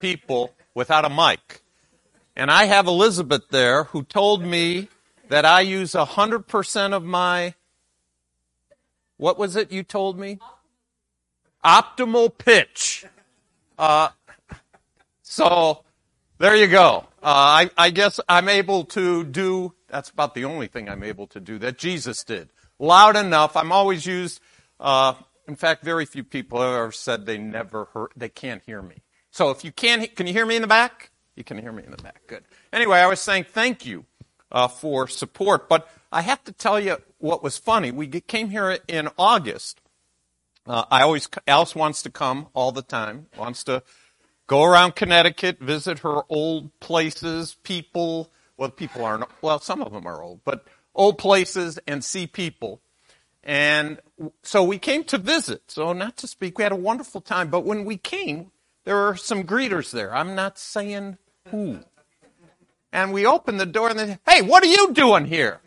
people without a mic. And I have Elizabeth there who told me that I use 100% of my, what was it you told me? Optimal pitch. Uh, so there you go. Uh, I, I guess I'm able to do, that's about the only thing I'm able to do that Jesus did. Loud enough. I'm always used, uh, in fact, very few people have ever said they never heard, they can't hear me. So if you can't, can you hear me in the back? You can hear me in the back. Good. Anyway, I was saying thank you uh, for support, but I have to tell you what was funny. We came here in August. Uh, I always, Alice wants to come all the time, wants to go around Connecticut, visit her old places, people. Well, people aren't, well, some of them are old, but old places and see people. And so we came to visit. So not to speak, we had a wonderful time. But when we came, there were some greeters there. I'm not saying who. And we opened the door and they said, hey, what are you doing here?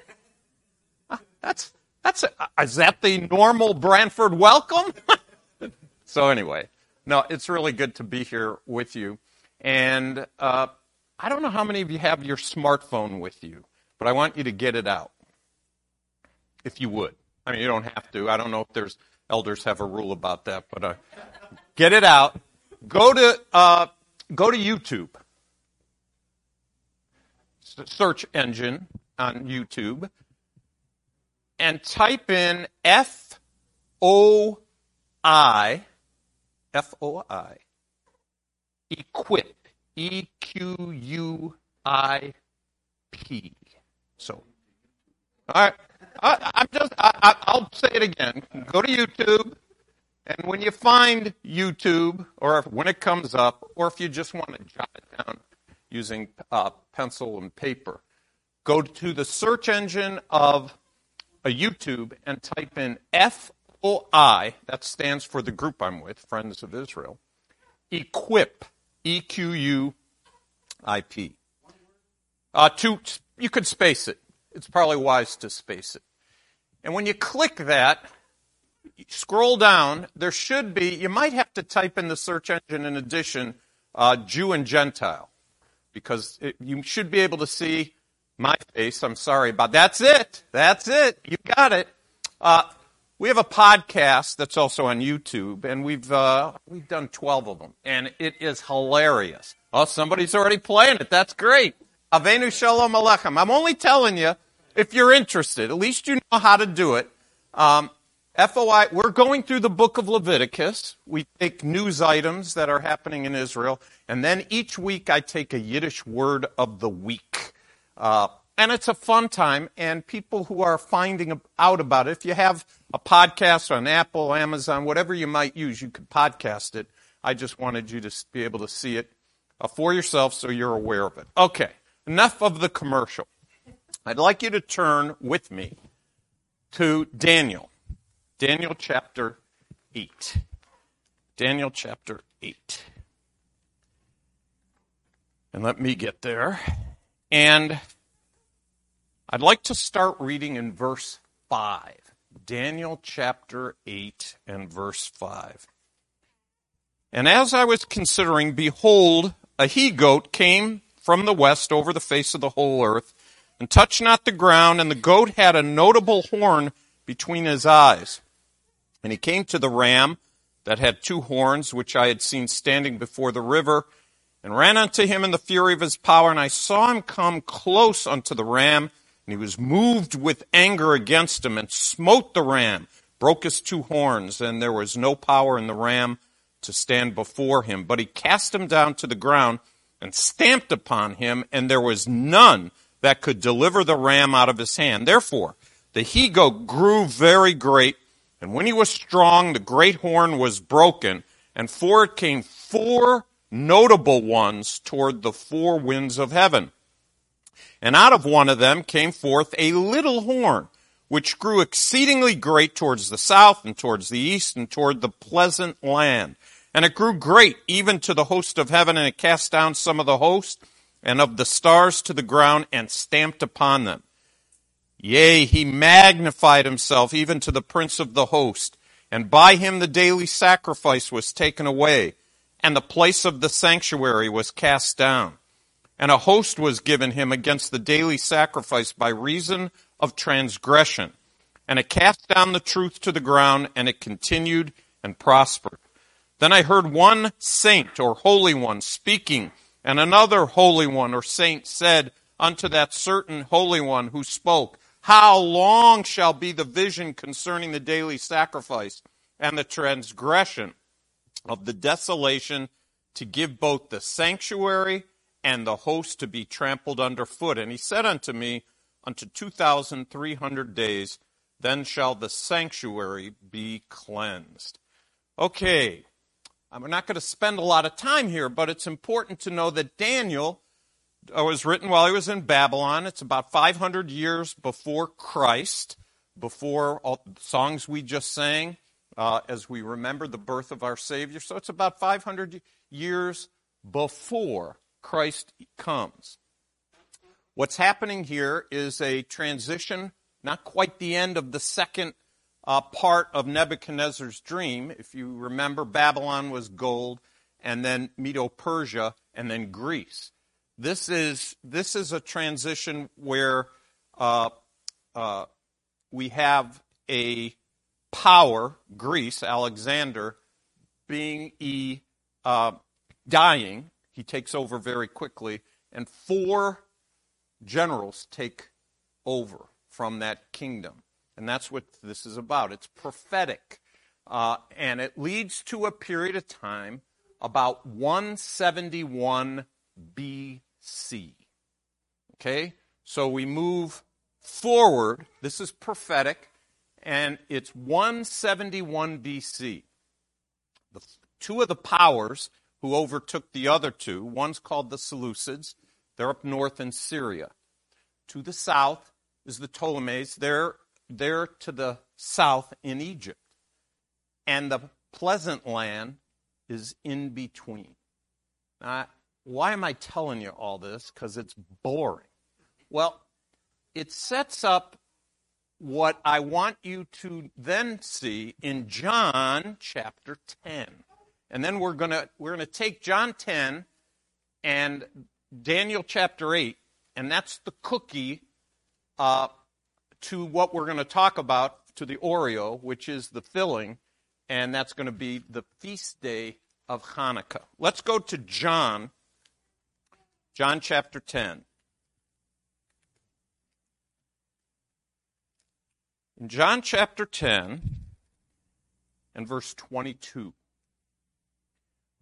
Uh, that's, that's, a, is that the normal Branford welcome? so anyway, no, it's really good to be here with you. And uh, I don't know how many of you have your smartphone with you, but I want you to get it out, if you would. I mean, you don't have to. I don't know if there's elders have a rule about that, but uh, get it out. Go to uh, go to YouTube, search engine on YouTube, and type in F O I F O I. Equip. E Q U I P. So, all right. I, I'm just, I, I'll say it again. Go to YouTube, and when you find YouTube, or if, when it comes up, or if you just want to jot it down using uh, pencil and paper, go to the search engine of a YouTube and type in FOI, that stands for the group I'm with, Friends of Israel, equip, E Q U I P. Uh, to, you could space it. It's probably wise to space it. And when you click that, scroll down, there should be, you might have to type in the search engine in addition, uh, Jew and Gentile, because it, you should be able to see my face. I'm sorry about that's it. That's it. You got it. Uh, we have a podcast that's also on YouTube, and we've uh, we've done 12 of them, and it is hilarious. Oh, somebody's already playing it. That's great. Avenu Shalom Alechem. I'm only telling you if you're interested. At least you know how to do it. Um, FOI, we're going through the book of Leviticus. We take news items that are happening in Israel, and then each week I take a Yiddish word of the week. Uh, and it's a fun time, and people who are finding out about it, if you have a podcast on Apple, Amazon, whatever you might use, you could podcast it. I just wanted you to be able to see it uh, for yourself so you're aware of it. Okay, enough of the commercial. I'd like you to turn with me to Daniel. Daniel chapter 8. Daniel chapter 8. And let me get there. And I'd like to start reading in verse 5. Daniel chapter 8 and verse 5. And as I was considering, behold, a he goat came from the west over the face of the whole earth, and touched not the ground, and the goat had a notable horn between his eyes. And he came to the ram that had two horns, which I had seen standing before the river, and ran unto him in the fury of his power, and I saw him come close unto the ram, and he was moved with anger against him and smote the ram, broke his two horns, and there was no power in the ram to stand before him. But he cast him down to the ground and stamped upon him, and there was none that could deliver the ram out of his hand. Therefore, the he goat grew very great, and when he was strong, the great horn was broken, and for it came four notable ones toward the four winds of heaven. And out of one of them came forth a little horn, which grew exceedingly great towards the south and towards the east and toward the pleasant land. And it grew great even to the host of heaven, and it cast down some of the host and of the stars to the ground and stamped upon them. Yea, he magnified himself even to the prince of the host, and by him the daily sacrifice was taken away, and the place of the sanctuary was cast down. And a host was given him against the daily sacrifice by reason of transgression. And it cast down the truth to the ground, and it continued and prospered. Then I heard one saint or holy one speaking, and another holy one or saint said unto that certain holy one who spoke, How long shall be the vision concerning the daily sacrifice and the transgression of the desolation to give both the sanctuary and the host to be trampled underfoot? And he said unto me, Unto 2,300 days, then shall the sanctuary be cleansed. Okay, I'm not going to spend a lot of time here, but it's important to know that Daniel uh, was written while he was in Babylon. It's about 500 years before Christ, before all the songs we just sang, uh, as we remember the birth of our Savior. So it's about 500 years before Christ comes. What's happening here is a transition, not quite the end of the second uh, part of Nebuchadnezzar's dream. If you remember, Babylon was gold, and then Medo Persia, and then Greece. This is this is a transition where uh, uh, we have a power, Greece, Alexander, being e, uh, dying. He takes over very quickly, and four generals take over from that kingdom. And that's what this is about. It's prophetic. Uh, and it leads to a period of time about 171 BC. Okay? So we move forward. This is prophetic, and it's 171 BC. The, two of the powers who overtook the other two, one's called the Seleucids, they're up north in Syria. To the south is the Ptolemies, they're there to the south in Egypt. And the pleasant land is in between. Now, why am I telling you all this? Because it's boring. Well, it sets up what I want you to then see in John chapter 10. And then we're going to we're going to take John 10 and Daniel chapter 8 and that's the cookie uh, to what we're going to talk about, to the Oreo, which is the filling, and that's going to be the feast day of Hanukkah. Let's go to John, John chapter 10. In John chapter 10 and verse 22.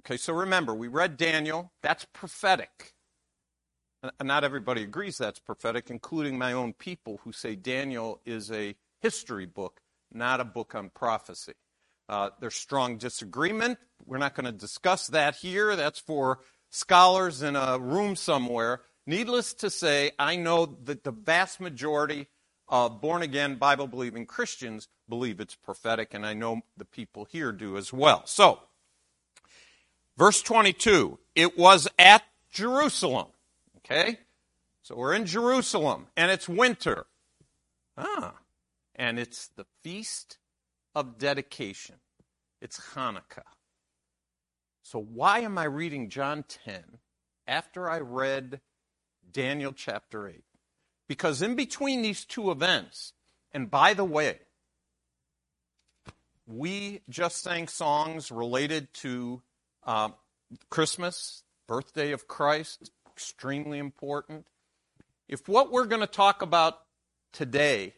Okay, so remember, we read Daniel. That's prophetic. Not everybody agrees that's prophetic, including my own people who say Daniel is a history book, not a book on prophecy. Uh, there's strong disagreement. We're not going to discuss that here. That's for scholars in a room somewhere. Needless to say, I know that the vast majority of born again, Bible believing Christians believe it's prophetic, and I know the people here do as well. So, verse 22 it was at Jerusalem Okay? So we're in Jerusalem and it's winter. Ah. And it's the feast of dedication. It's Hanukkah. So why am I reading John 10 after I read Daniel chapter 8? Because in between these two events, and by the way, we just sang songs related to um, Christmas, birthday of Christ, extremely important. If what we're going to talk about today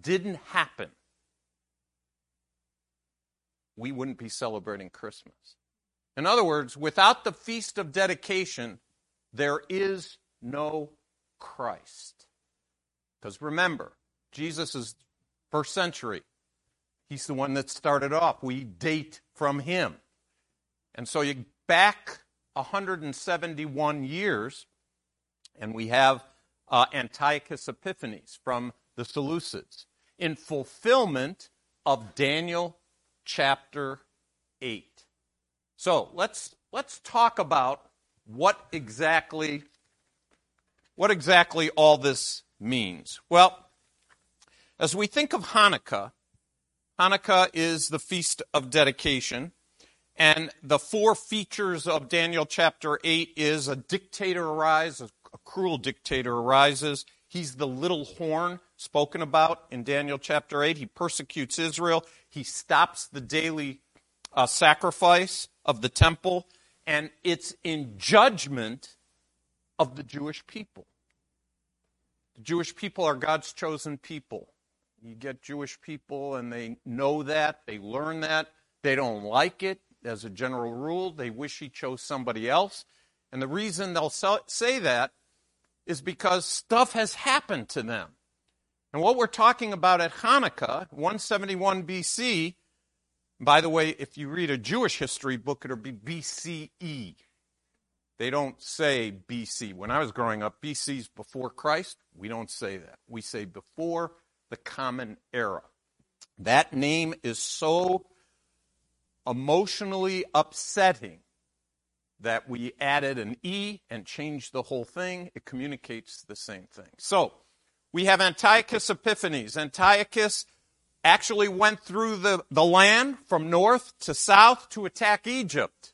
didn't happen, we wouldn't be celebrating Christmas. In other words, without the Feast of Dedication, there is no Christ. Because remember, Jesus is first century. He's the one that started off. We date from him. And so you back 171 years, and we have uh, Antiochus Epiphanes from the Seleucids in fulfillment of Daniel chapter 8. So let's let's talk about what exactly what exactly all this means. Well, as we think of Hanukkah, Hanukkah is the feast of dedication. And the four features of Daniel chapter 8 is a dictator arises, a cruel dictator arises. He's the little horn spoken about in Daniel chapter 8. He persecutes Israel. He stops the daily uh, sacrifice of the temple. And it's in judgment of the Jewish people. The Jewish people are God's chosen people. You get Jewish people and they know that, they learn that, they don't like it as a general rule. They wish he chose somebody else. And the reason they'll say that is because stuff has happened to them. And what we're talking about at Hanukkah, 171 BC, by the way, if you read a Jewish history book, it'll be BCE. They don't say BC. When I was growing up, BC's before Christ. We don't say that. We say before the common era. That name is so emotionally upsetting that we added an E and changed the whole thing. It communicates the same thing. So, we have Antiochus Epiphanes. Antiochus actually went through the, the land from north to south to attack Egypt.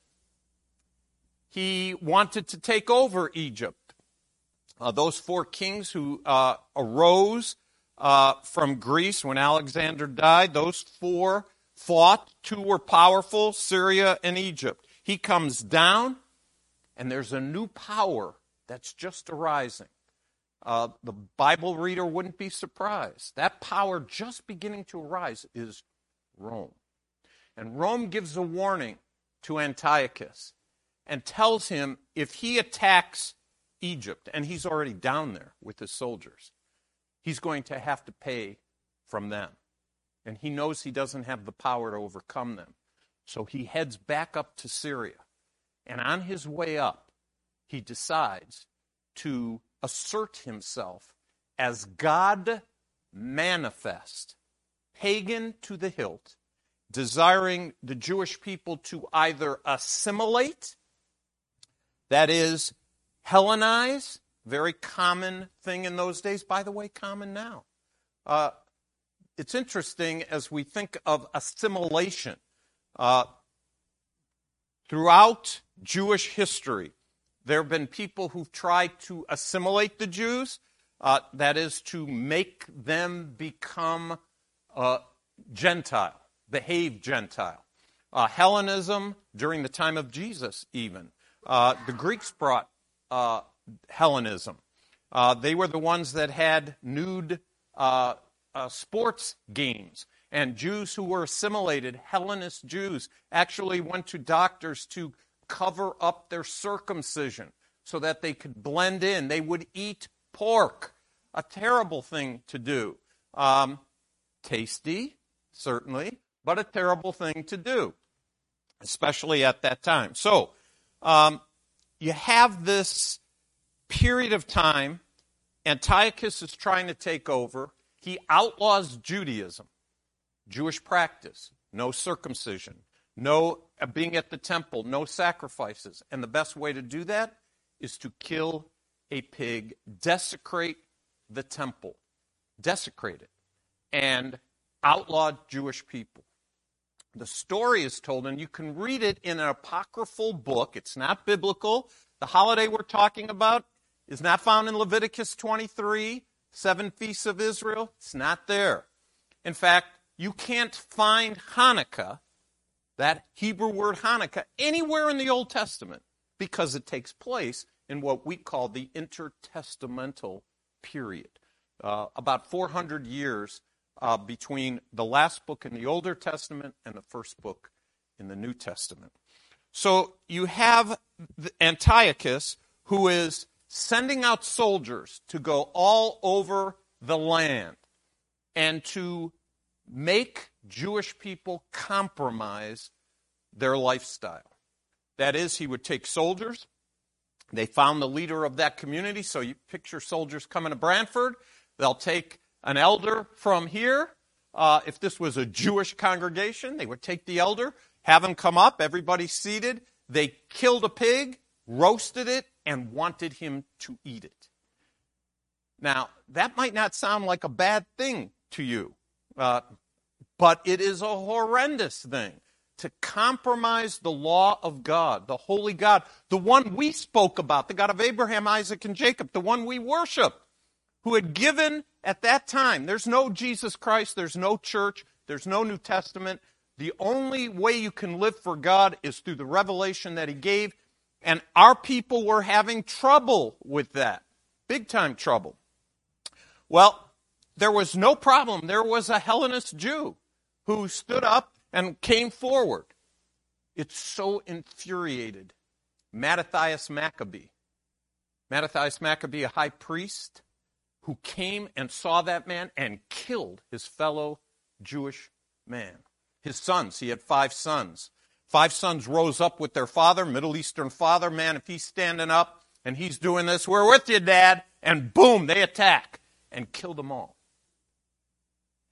He wanted to take over Egypt. Uh, those four kings who uh, arose uh, from Greece when Alexander died, those four fought. Two were powerful Syria and Egypt. He comes down, and there's a new power that's just arising. Uh, the Bible reader wouldn't be surprised. That power just beginning to arise is Rome. And Rome gives a warning to Antiochus and tells him if he attacks Egypt, and he's already down there with his soldiers, he's going to have to pay from them. And he knows he doesn't have the power to overcome them. So he heads back up to Syria. And on his way up, he decides to assert himself as God manifest, pagan to the hilt, desiring the Jewish people to either assimilate, that is, Hellenize, very common thing in those days, by the way, common now. Uh, it's interesting as we think of assimilation. Uh, throughout Jewish history, there have been people who've tried to assimilate the Jews, uh, that is, to make them become uh, Gentile, behave Gentile. Uh, Hellenism, during the time of Jesus, even. Uh, the Greeks brought uh, Hellenism. Uh, they were the ones that had nude sports games. And Jews who were assimilated, Hellenist Jews, actually went to doctors to cover up their circumcision so that they could blend in. They would eat pork, a terrible thing to do. Um, tasty, certainly, but a terrible thing to do, especially at that time. So, um, you have this period of time. Antiochus is trying to take over. He outlaws Judaism, Jewish practice, no circumcision, no uh, being at the temple, no sacrifices. And the best way to do that is to kill a pig, desecrate the temple, desecrate it, and outlaw Jewish people. The story is told, and you can read it in an apocryphal book. It's not biblical. The holiday we're talking about is not found in Leviticus 23, seven feasts of Israel. It's not there. In fact, you can't find Hanukkah, that Hebrew word Hanukkah, anywhere in the Old Testament because it takes place in what we call the intertestamental period. Uh, about 400 years uh, between the last book in the Older Testament and the first book in the New Testament. So you have Antiochus, who is sending out soldiers to go all over the land and to make Jewish people compromise their lifestyle. That is, he would take soldiers. They found the leader of that community. So you picture soldiers coming to Branford. They'll take an elder from here. Uh, if this was a Jewish congregation, they would take the elder, have him come up, everybody seated. They killed a pig, roasted it, and wanted him to eat it. Now, that might not sound like a bad thing to you, uh, but it is a horrendous thing. to compromise the law of God, the holy God, the one we spoke about, the God of Abraham, Isaac, and Jacob, the one we worship, who had given at that time, there's no Jesus Christ, there's no church, there's no New Testament. The only way you can live for God is through the revelation that He gave. And our people were having trouble with that. Big time trouble. Well, there was no problem. There was a Hellenist Jew who stood up and came forward. It so infuriated Mattathias Maccabee. Mattathias Maccabee, a high priest, who came and saw that man and killed his fellow Jewish man. His sons, he had five sons. Five sons rose up with their father, Middle Eastern father. Man, if he's standing up and he's doing this, we're with you, Dad. And boom, they attack and kill them all.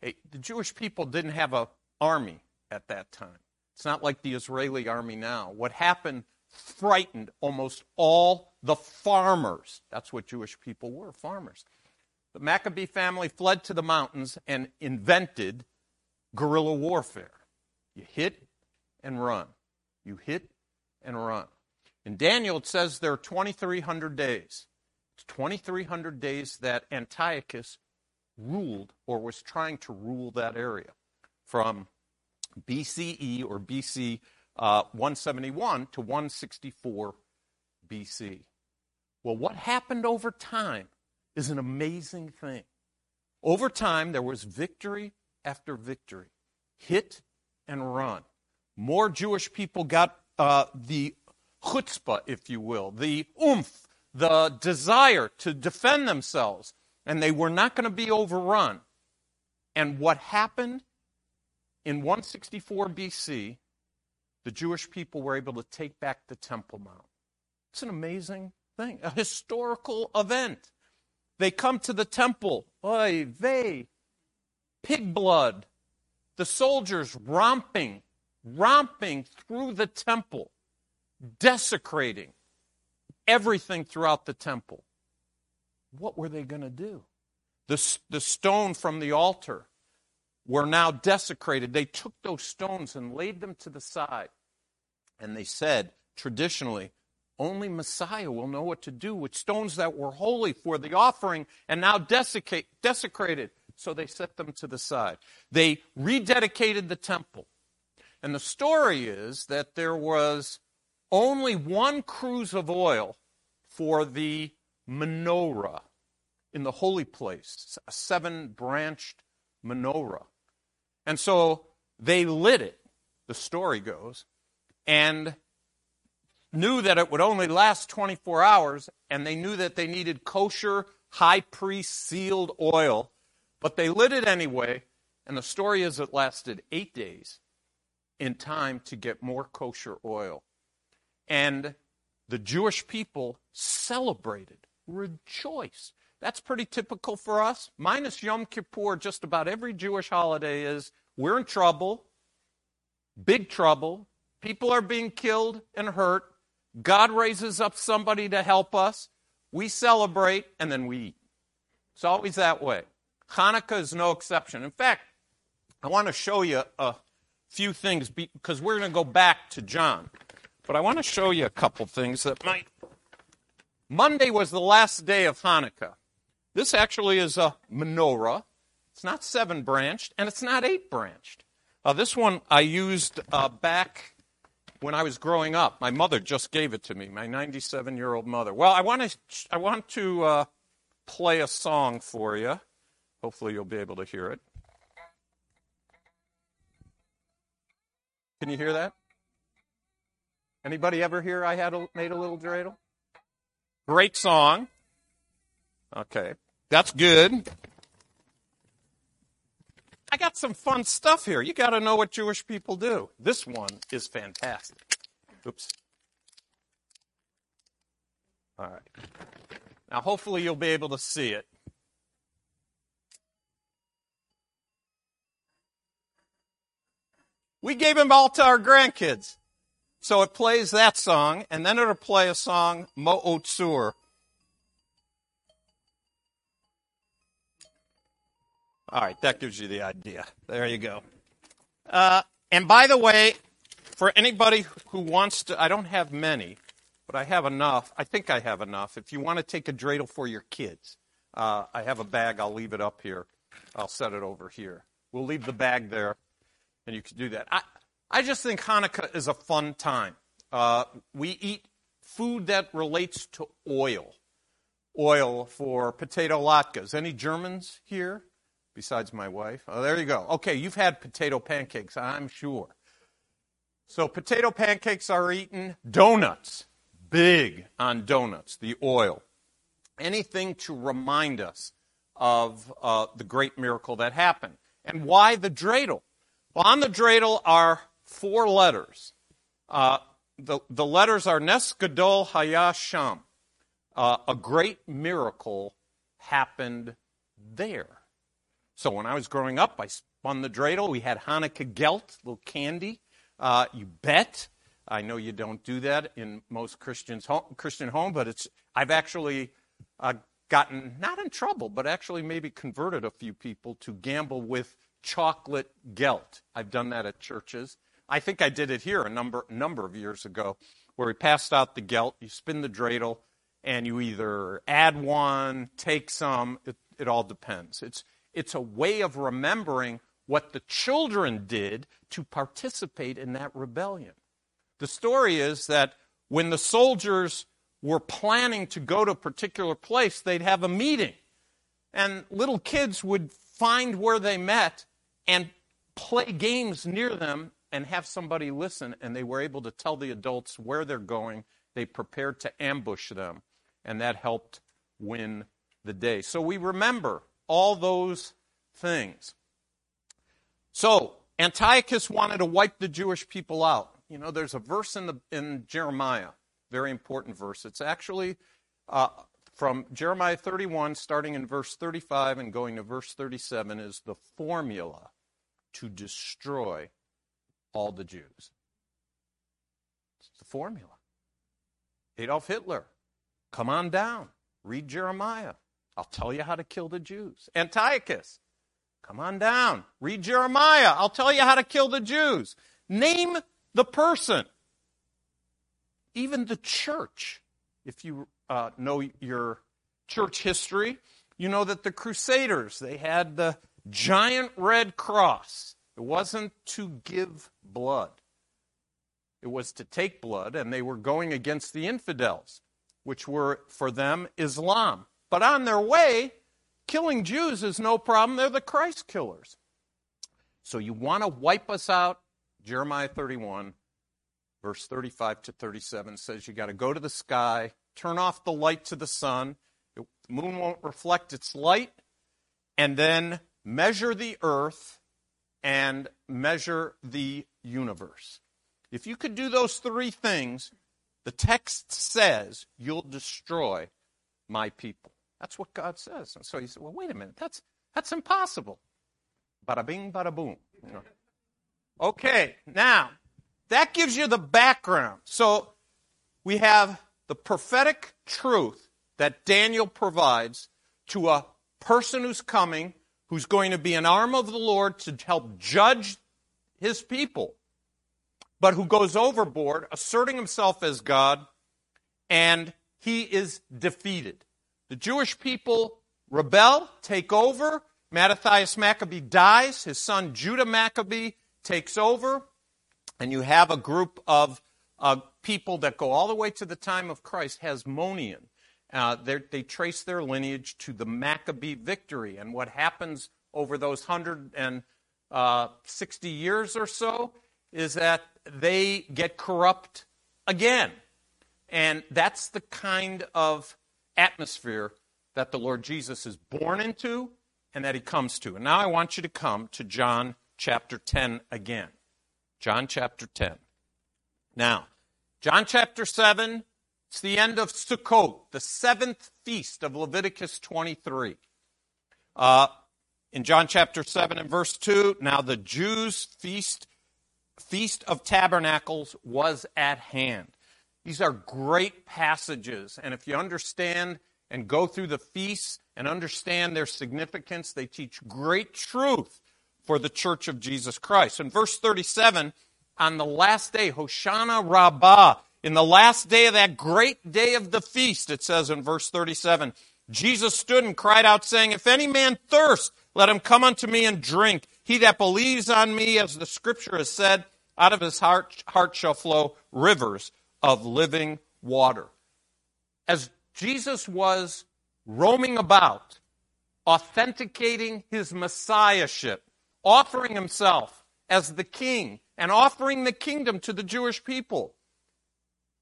The Jewish people didn't have an army at that time. It's not like the Israeli army now. What happened frightened almost all the farmers. That's what Jewish people were farmers. The Maccabee family fled to the mountains and invented guerrilla warfare. You hit and run. You hit and run. In Daniel, it says there are 2,300 days. It's 2,300 days that Antiochus ruled or was trying to rule that area from BCE or BC uh, 171 to 164 BC. Well, what happened over time is an amazing thing. Over time, there was victory after victory, hit and run. More Jewish people got uh, the chutzpah, if you will, the oomph, the desire to defend themselves, and they were not going to be overrun. And what happened in 164 BC, the Jewish people were able to take back the Temple Mount. It's an amazing thing, a historical event. They come to the temple, oy vey, pig blood, the soldiers romping, romping through the temple, desecrating everything throughout the temple. What were they going to do? The, the stone from the altar were now desecrated. They took those stones and laid them to the side. And they said, traditionally, only Messiah will know what to do with stones that were holy for the offering and now desecrated. So they set them to the side. They rededicated the temple. And the story is that there was only one cruse of oil for the menorah in the holy place, a seven branched menorah. And so they lit it, the story goes, and knew that it would only last 24 hours, and they knew that they needed kosher, high priest sealed oil, but they lit it anyway, and the story is it lasted eight days in time to get more kosher oil. And the Jewish people celebrated, rejoiced. That's pretty typical for us. Minus Yom Kippur, just about every Jewish holiday is we're in trouble, big trouble. People are being killed and hurt. God raises up somebody to help us. We celebrate and then we eat. It's always that way. Hanukkah is no exception. In fact, I want to show you a few things because we're going to go back to John. But I want to show you a couple things that might. Monday was the last day of Hanukkah. This actually is a menorah. It's not seven branched, and it's not eight branched. Uh, this one I used uh, back when I was growing up. My mother just gave it to me, my 97 year old mother. Well, I want to, I want to uh, play a song for you. Hopefully, you'll be able to hear it. Can you hear that? Anybody ever hear I had a, made a little dreidel? Great song. Okay, that's good. I got some fun stuff here. You got to know what Jewish people do. This one is fantastic. Oops. All right. Now, hopefully, you'll be able to see it. We gave them all to our grandkids. So it plays that song, and then it'll play a song, Ma'oz Tzur, All right, that gives you the idea. There you go. Uh, and by the way, for anybody who wants to, I don't have many, but I have enough. I think I have enough. If you want to take a dreidel for your kids, uh, I have a bag. I'll leave it up here. I'll set it over here. We'll leave the bag there, and you can do that. I, I just think Hanukkah is a fun time. Uh, we eat food that relates to oil. Oil for potato latkes. Any Germans here besides my wife? Oh, there you go. Okay, you've had potato pancakes, I'm sure. So potato pancakes are eaten. Donuts, big on donuts, the oil. Anything to remind us of uh, the great miracle that happened. And why the dreidel? Well, on the dreidel are four letters. Uh, the, the letters are Nes Gadol Haya Sham. Uh, a great miracle happened there. So when I was growing up, I spun the dreidel. We had Hanukkah gelt, little candy. Uh, you bet. I know you don't do that in most Christians home, Christian home, but it's I've actually uh, gotten not in trouble, but actually maybe converted a few people to gamble with chocolate gelt. I've done that at churches. I think I did it here a number number of years ago, where we passed out the gelt. You spin the dreidel, and you either add one, take some. It, it all depends. It's it's a way of remembering what the children did to participate in that rebellion. The story is that when the soldiers were planning to go to a particular place, they'd have a meeting. And little kids would find where they met and play games near them and have somebody listen, and they were able to tell the adults where they're going. They prepared to ambush them, and that helped win the day. So we remember all those things. So Antiochus wanted to wipe the Jewish people out. You know, there's a verse in the in Jeremiah, very important verse. It's actually uh, from Jeremiah 31, starting in verse 35 and going to verse 37, is the formula to destroy all the Jews. It's the formula. Adolf Hitler, come on down. Read Jeremiah. I'll tell you how to kill the Jews. Antiochus, come on down. Read Jeremiah. I'll tell you how to kill the Jews. Name the person. Even the church. If you uh, know your church history, you know that the Crusaders, they had the giant red cross. It wasn't to give blood. It was to take blood, and they were going against the infidels, which were, for them, Islam. But on their way, killing Jews is no problem. They're the Christ killers. So you want to wipe us out? Jeremiah 31, verse 35 to 37 says you got to go to the sky, turn off the light to the sun, the moon won't reflect its light, and then measure the earth and measure the universe. If you could do those three things, the text says you'll destroy my people. That's what God says. And so he said, well, wait a minute, that's, that's impossible. Bada bing, bada boom. Okay, now, that gives you the background. So we have the prophetic truth that Daniel provides to a person who's coming who's going to be an arm of the Lord to help judge his people, but who goes overboard, asserting himself as God, and he is defeated. The Jewish people rebel, take over. Mattathias Maccabee dies. His son Judah Maccabee takes over. And you have a group of uh, people that go all the way to the time of Christ, Hasmonean. Uh, they trace their lineage to the Maccabee victory. And what happens over those 160 uh, years or so is that they get corrupt again. And that's the kind of atmosphere that the Lord Jesus is born into and that he comes to. And now I want you to come to John chapter 10 again. John chapter 10. Now, John chapter 7, it's the end of Sukkot, the seventh feast of Leviticus 23. Uh, in John chapter 7 and verse 2, now the Jews' feast, feast of tabernacles was at hand. These are great passages, and if you understand and go through the feasts and understand their significance, they teach great truth for the church of Jesus Christ. In verse 37, on the last day, Hoshana Rabbah, in the last day of that great day of the feast, it says in verse 37, Jesus stood and cried out, saying, If any man thirst, let him come unto me and drink. He that believes on me, as the scripture has said, out of his heart, heart shall flow rivers of living water. As Jesus was roaming about, authenticating his messiahship, offering himself as the king, and offering the kingdom to the Jewish people,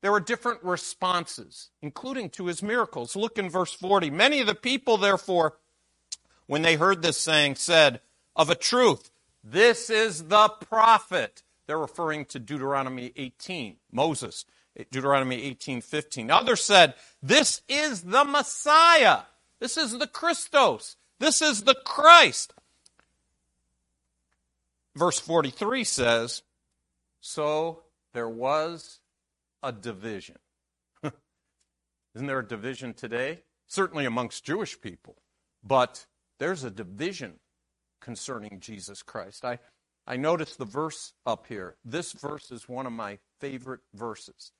there were different responses, including to his miracles. Look in verse 40. Many of the people, therefore, when they heard this saying, said, Of a truth, this is the prophet. They're referring to Deuteronomy 18, Moses, Deuteronomy 18, 15. Others said, This is the Messiah. This is the Christos. This is the Christ. Verse 43 says, So there was a division. Isn't there a division today? Certainly amongst Jewish people. But there's a division concerning Jesus Christ. I, I noticed the verse up here. This verse is one of my favorite verses.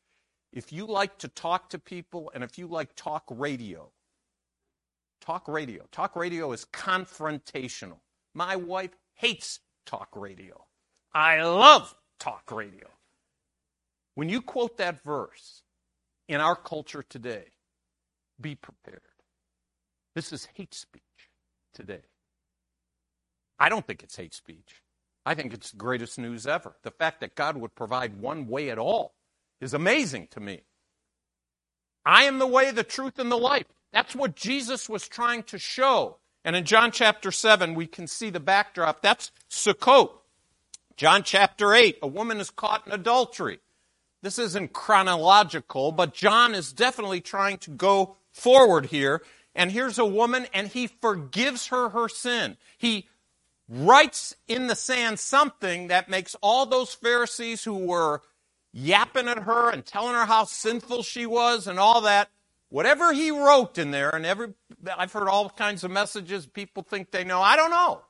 If you like to talk to people and if you like talk radio, talk radio. Talk radio is confrontational. My wife hates talk radio. I love talk radio. When you quote that verse in our culture today, be prepared. This is hate speech today. I don't think it's hate speech. I think it's the greatest news ever. The fact that God would provide one way at all is amazing to me. I am the way, the truth, and the life. That's what Jesus was trying to show. And in John chapter 7, we can see the backdrop. That's Sukkot. John chapter 8, a woman is caught in adultery. This isn't chronological, but John is definitely trying to go forward here. And here's a woman, and he forgives her her sin. He writes in the sand something that makes all those Pharisees who were yapping at her and telling her how sinful she was and all that, whatever he wrote in there, and every, I've heard all kinds of messages people think they know. I don't know.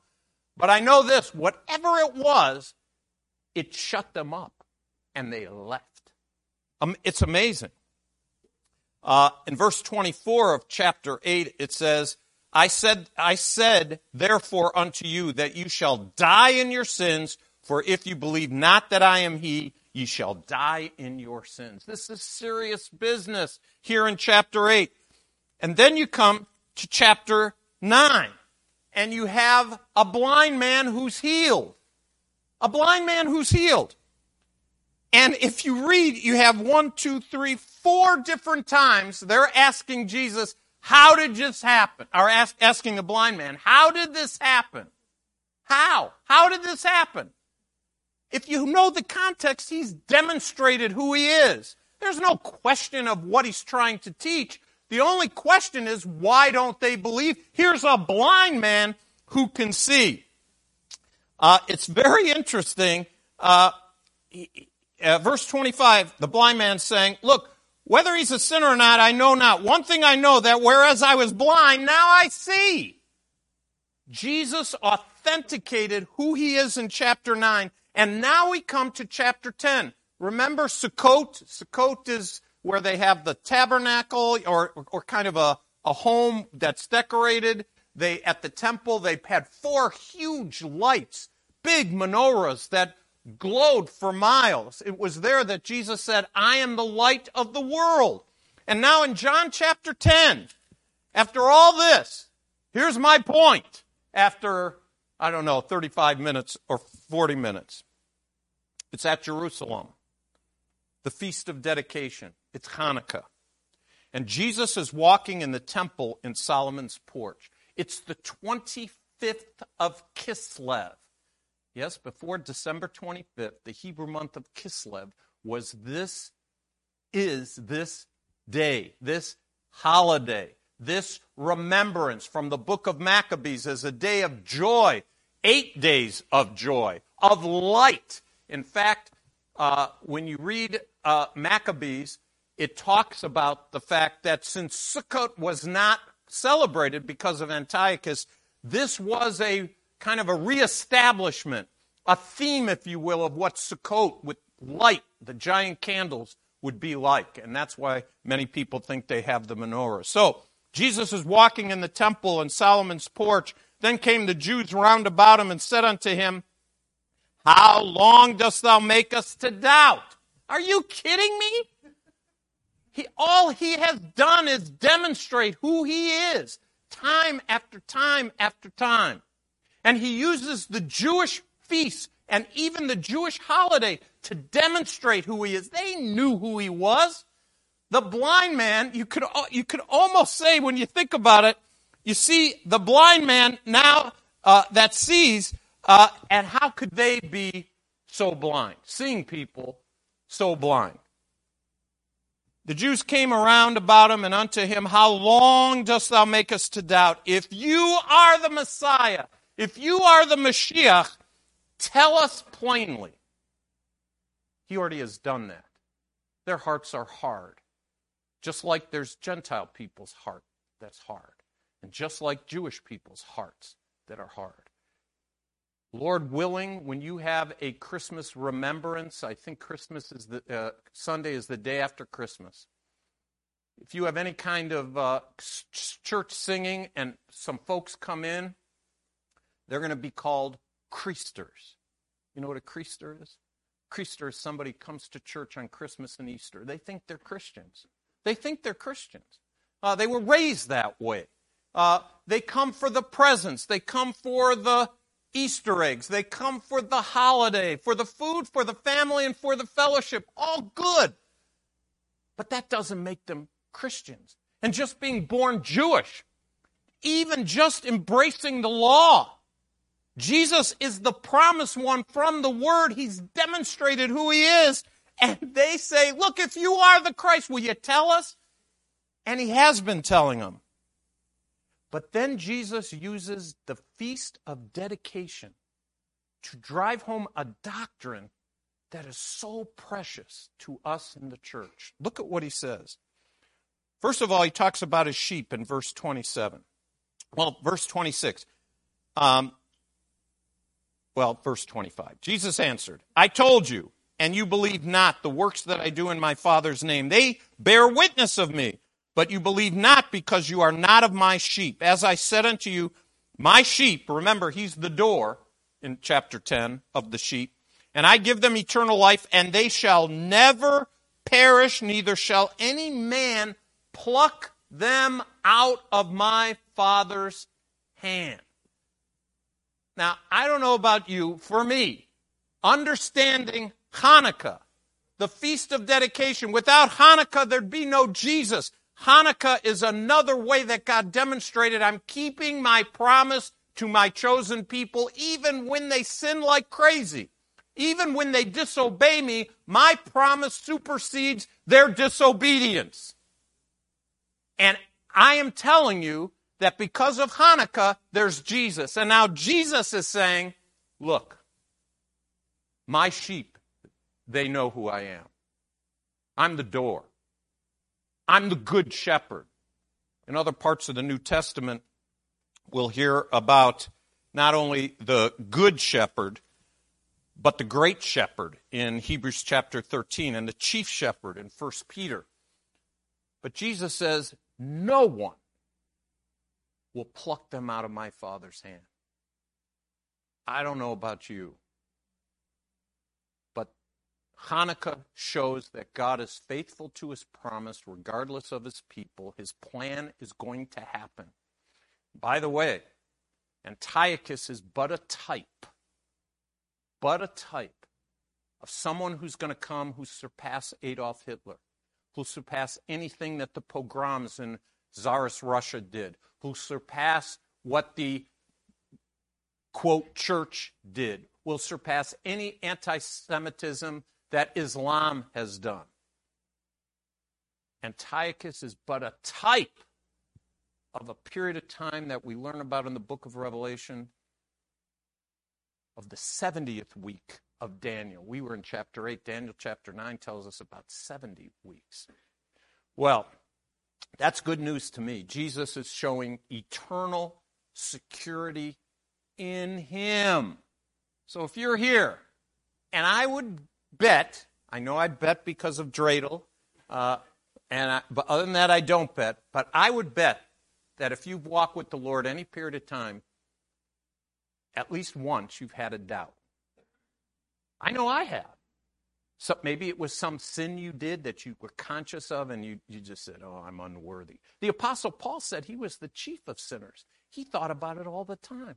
But I know this whatever it was, it shut them up and they left. Um, it's amazing. Uh, in verse 24 of chapter 8, it says, I said, I said, therefore unto you that you shall die in your sins, for if you believe not that I am he, ye shall die in your sins. This is serious business here in chapter 8. And then you come to chapter 9, and you have a blind man who's healed. A blind man who's healed. And if you read, you have one, two, three, four different times they're asking Jesus, how did this happen? Or ask, asking the blind man, how did this happen? How? How did this happen? If you know the context, he's demonstrated who he is. There's no question of what he's trying to teach. The only question is, why don't they believe? Here's a blind man who can see. Uh, it's very interesting. Uh, uh, verse 25, the blind man saying, Look, whether he's a sinner or not, I know not. One thing I know that whereas I was blind, now I see. Jesus authenticated who he is in chapter 9, and now we come to chapter 10. Remember Sukkot? Sukkot is where they have the tabernacle or, or kind of a, a home that's decorated. They, at the temple, they had four huge lights, big menorahs that glowed for miles. It was there that Jesus said, I am the light of the world. And now in John chapter 10, after all this, here's my point after, I don't know, 35 minutes or 40 minutes. It's at Jerusalem, the Feast of Dedication. It's Hanukkah. And Jesus is walking in the temple in Solomon's porch. It's the 25th of Kislev. Yes, before December 25th, the Hebrew month of Kislev was this, is this day, this holiday, this remembrance from the book of Maccabees as a day of joy, eight days of joy, of light. In fact, uh, when you read uh, Maccabees, it talks about the fact that since Sukkot was not celebrated because of Antiochus, this was a kind of a reestablishment a theme, if you will, of what Sukkot with light, the giant candles, would be like. And that's why many people think they have the menorah. So, Jesus is walking in the temple in Solomon's porch. Then came the Jews round about him and said unto him, How long dost thou make us to doubt? Are you kidding me? He, all he has done is demonstrate who he is, time after time after time. And he uses the Jewish feast and even the Jewish holiday to demonstrate who he is. They knew who he was. The blind man, you could, you could almost say when you think about it, you see the blind man now uh, that sees, uh, and how could they be so blind? Seeing people so blind. The Jews came around about him and unto him, How long dost thou make us to doubt? If you are the Messiah, if you are the Mashiach, tell us plainly. He already has done that. Their hearts are hard. Just like there's Gentile people's heart that's hard. And just like Jewish people's hearts that are hard. Lord willing, when you have a Christmas remembrance, I think Christmas is the uh, Sunday is the day after Christmas. If you have any kind of uh, church singing and some folks come in, they're going to be called Creasters. You know what a Creaster is? Creaster is somebody comes to church on Christmas and Easter. They think they're Christians. They think they're Christians. Uh, they were raised that way. Uh, they come for the presents. They come for the Easter eggs. They come for the holiday, for the food, for the family, and for the fellowship. All good. But that doesn't make them Christians. And just being born Jewish, even just embracing the law. Jesus is the promised one from the Word. He's demonstrated who He is. And they say, Look, if you are the Christ, will you tell us? And He has been telling them. But then Jesus uses the feast of dedication to drive home a doctrine that is so precious to us in the church. Look at what he says. First of all, he talks about his sheep in verse 27. Well, verse 26. Um, well, verse 25. Jesus answered, I told you, and you believe not the works that I do in my Father's name. They bear witness of me. But you believe not because you are not of my sheep. As I said unto you, my sheep, remember, he's the door in chapter 10 of the sheep, and I give them eternal life, and they shall never perish, neither shall any man pluck them out of my Father's hand. Now, I don't know about you, for me, understanding Hanukkah, the Feast of Dedication, without Hanukkah, there'd be no Jesus. Hanukkah is another way that God demonstrated I'm keeping my promise to my chosen people, even when they sin like crazy. Even when they disobey me, my promise supersedes their disobedience. And I am telling you that because of Hanukkah, there's Jesus. And now Jesus is saying, Look, my sheep, they know who I am. I'm the door. I'm the good shepherd. In other parts of the New Testament, we'll hear about not only the good shepherd, but the great shepherd in Hebrews chapter 13 and the chief shepherd in 1 Peter. But Jesus says, No one will pluck them out of my Father's hand. I don't know about you, but Hanukkah shows that God is faithful to his promise regardless of his people. His plan is going to happen. By the way, Antiochus is but a type, but a type of someone who's going to come who surpass Adolf Hitler, who'll surpass anything that the pogroms in Tsarist Russia did, who'll surpass what the quote church did, will surpass any anti Semitism that Islam has done. Antiochus is but a type of a period of time that we learn about in the book of Revelation of the 70th week of Daniel. We were in chapter 8. Daniel chapter 9 tells us about 70 weeks. Well, that's good news to me. Jesus is showing eternal security in Him. So if you're here, and I would bet, I know I bet because of dreidel, uh, and I, but other than that, I don't bet. But I would bet that if you've walked with the Lord any period of time, at least once you've had a doubt. I know I have. So maybe it was some sin you did that you were conscious of and you, you just said, Oh, I'm unworthy. The Apostle Paul said he was the chief of sinners. He thought about it all the time.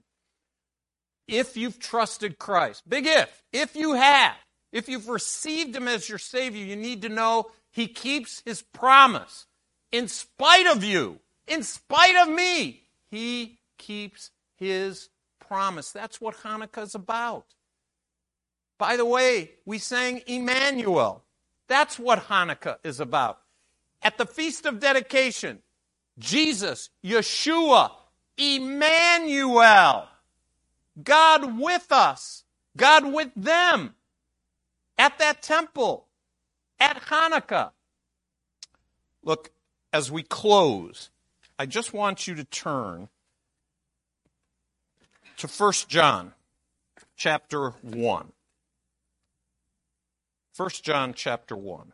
If you've trusted Christ, big if, if you have, if you've received him as your Savior, you need to know he keeps his promise. In spite of you, in spite of me, he keeps his promise. That's what Hanukkah is about. By the way, we sang Emmanuel. That's what Hanukkah is about. At the Feast of Dedication, Jesus, Yeshua, Emmanuel, God with us, God with them at that temple, at Hanukkah. Look, as we close, I just want you to turn to 1 John chapter 1. 1 John chapter 1.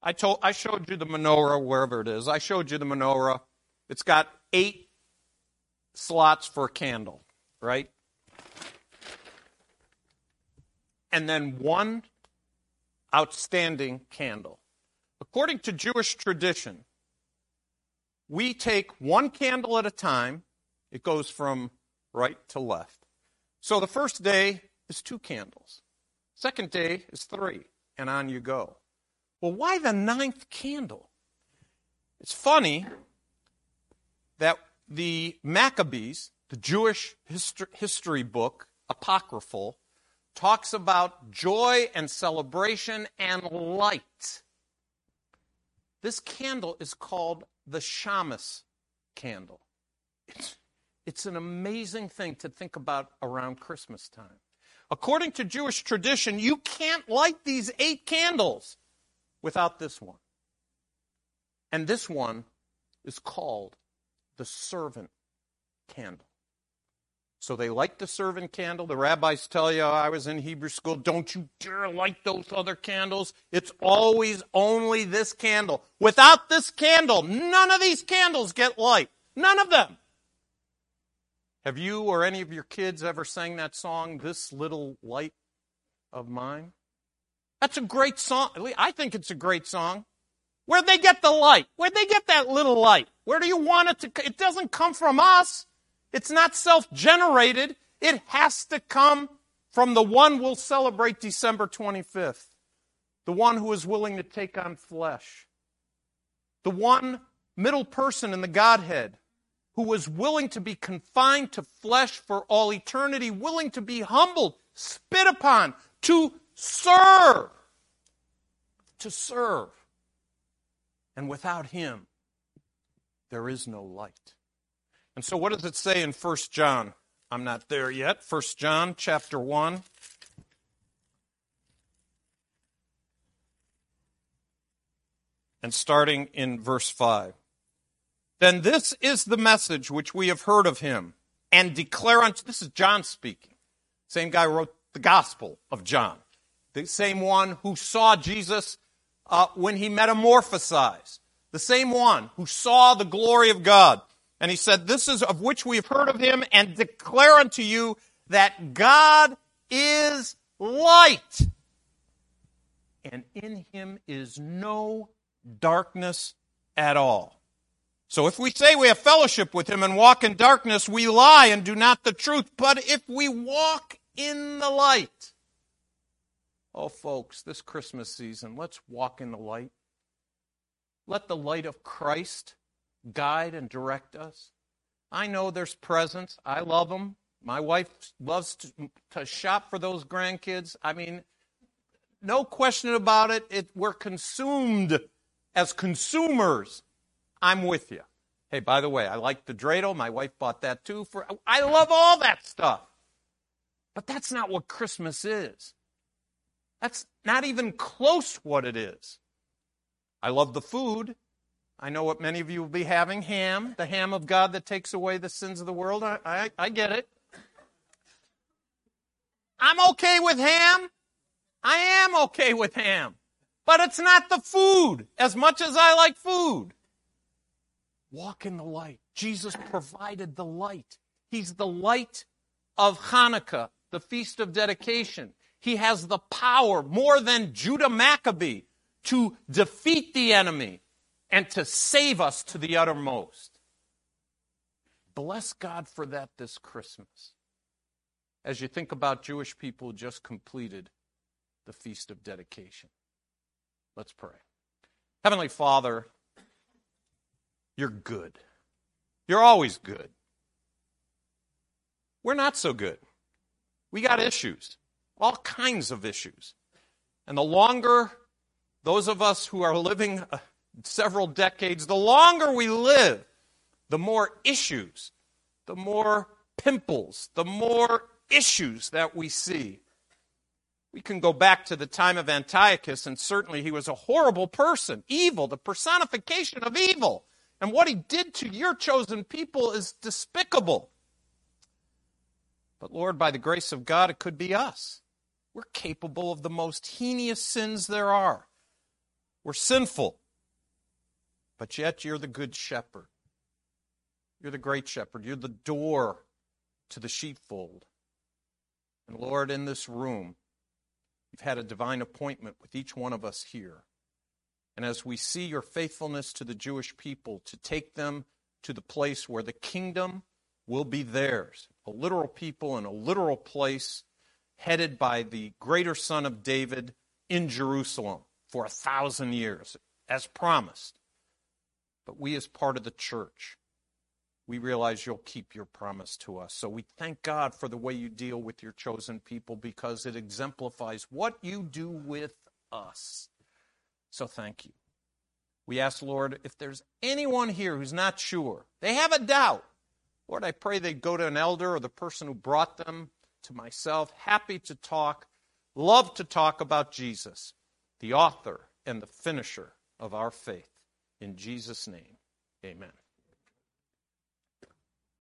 I told I showed you the menorah wherever it is. I showed you the menorah. It's got 8 slots for a candle, right? And then one outstanding candle. According to Jewish tradition, we take one candle at a time. It goes from right to left. So the first day is two candles. Second day is three, and on you go. Well, why the ninth candle? It's funny that the Maccabees, the Jewish history book, apocryphal, talks about joy and celebration and light. This candle is called the Shamas candle. It's, it's an amazing thing to think about around Christmas time. According to Jewish tradition, you can't light these eight candles without this one. And this one is called the servant candle. So they light the servant candle. The rabbis tell you, oh, I was in Hebrew school, don't you dare light those other candles. It's always only this candle. Without this candle, none of these candles get light. None of them. Have you or any of your kids ever sang that song, This Little Light of Mine? That's a great song. I think it's a great song. Where'd they get the light? Where'd they get that little light? Where do you want it to? It doesn't come from us. It's not self generated. It has to come from the one we'll celebrate December 25th. The one who is willing to take on flesh. The one middle person in the Godhead who was willing to be confined to flesh for all eternity, willing to be humbled, spit upon, to serve. To serve. And without him, there is no light. And so what does it say in 1 John? I'm not there yet. 1 John chapter 1. And starting in verse 5 then this is the message which we have heard of him and declare unto this is John speaking. Same guy wrote the Gospel of John. The same one who saw Jesus uh, when he metamorphosized. The same one who saw the glory of God. And he said, This is of which we have heard of him and declare unto you that God is light. And in him is no darkness at all. So if we say we have fellowship with him and walk in darkness, we lie and do not the truth. But if we walk in the light, oh folks, this Christmas season, let's walk in the light. Let the light of Christ guide and direct us. I know there's presents. I love them. My wife loves to, to shop for those grandkids. I mean, no question about it. it we're consumed as consumers I'm with you. Hey, by the way, I like the dreidel. My wife bought that too. For I love all that stuff. But that's not what Christmas is. That's not even close what it is. I love the food. I know what many of you will be having ham, the ham of God that takes away the sins of the world. I, I, I get it. I'm okay with ham. I am okay with ham. But it's not the food as much as I like food. Walk in the light. Jesus provided the light. He's the light of Hanukkah, the feast of dedication. He has the power more than Judah Maccabee to defeat the enemy and to save us to the uttermost. Bless God for that this Christmas. As you think about Jewish people just completed the Feast of Dedication. Let's pray. Heavenly Father, you're good. You're always good. We're not so good. We got issues, all kinds of issues. And the longer those of us who are living uh, several decades, the longer we live, the more issues, the more pimples, the more issues that we see. We can go back to the time of Antiochus, and certainly he was a horrible person, evil, the personification of evil. And what he did to your chosen people is despicable. But Lord, by the grace of God, it could be us. We're capable of the most heinous sins there are. We're sinful. But yet you're the good shepherd. You're the great shepherd. You're the door to the sheepfold. And Lord, in this room, you've had a divine appointment with each one of us here. And as we see your faithfulness to the Jewish people to take them to the place where the kingdom will be theirs, a literal people in a literal place, headed by the greater son of David in Jerusalem for a thousand years, as promised. But we, as part of the church, we realize you'll keep your promise to us. So we thank God for the way you deal with your chosen people because it exemplifies what you do with us. So thank you. We ask, Lord, if there's anyone here who's not sure, they have a doubt, Lord, I pray they go to an elder or the person who brought them to myself, happy to talk, love to talk about Jesus, the author and the finisher of our faith. In Jesus' name, amen.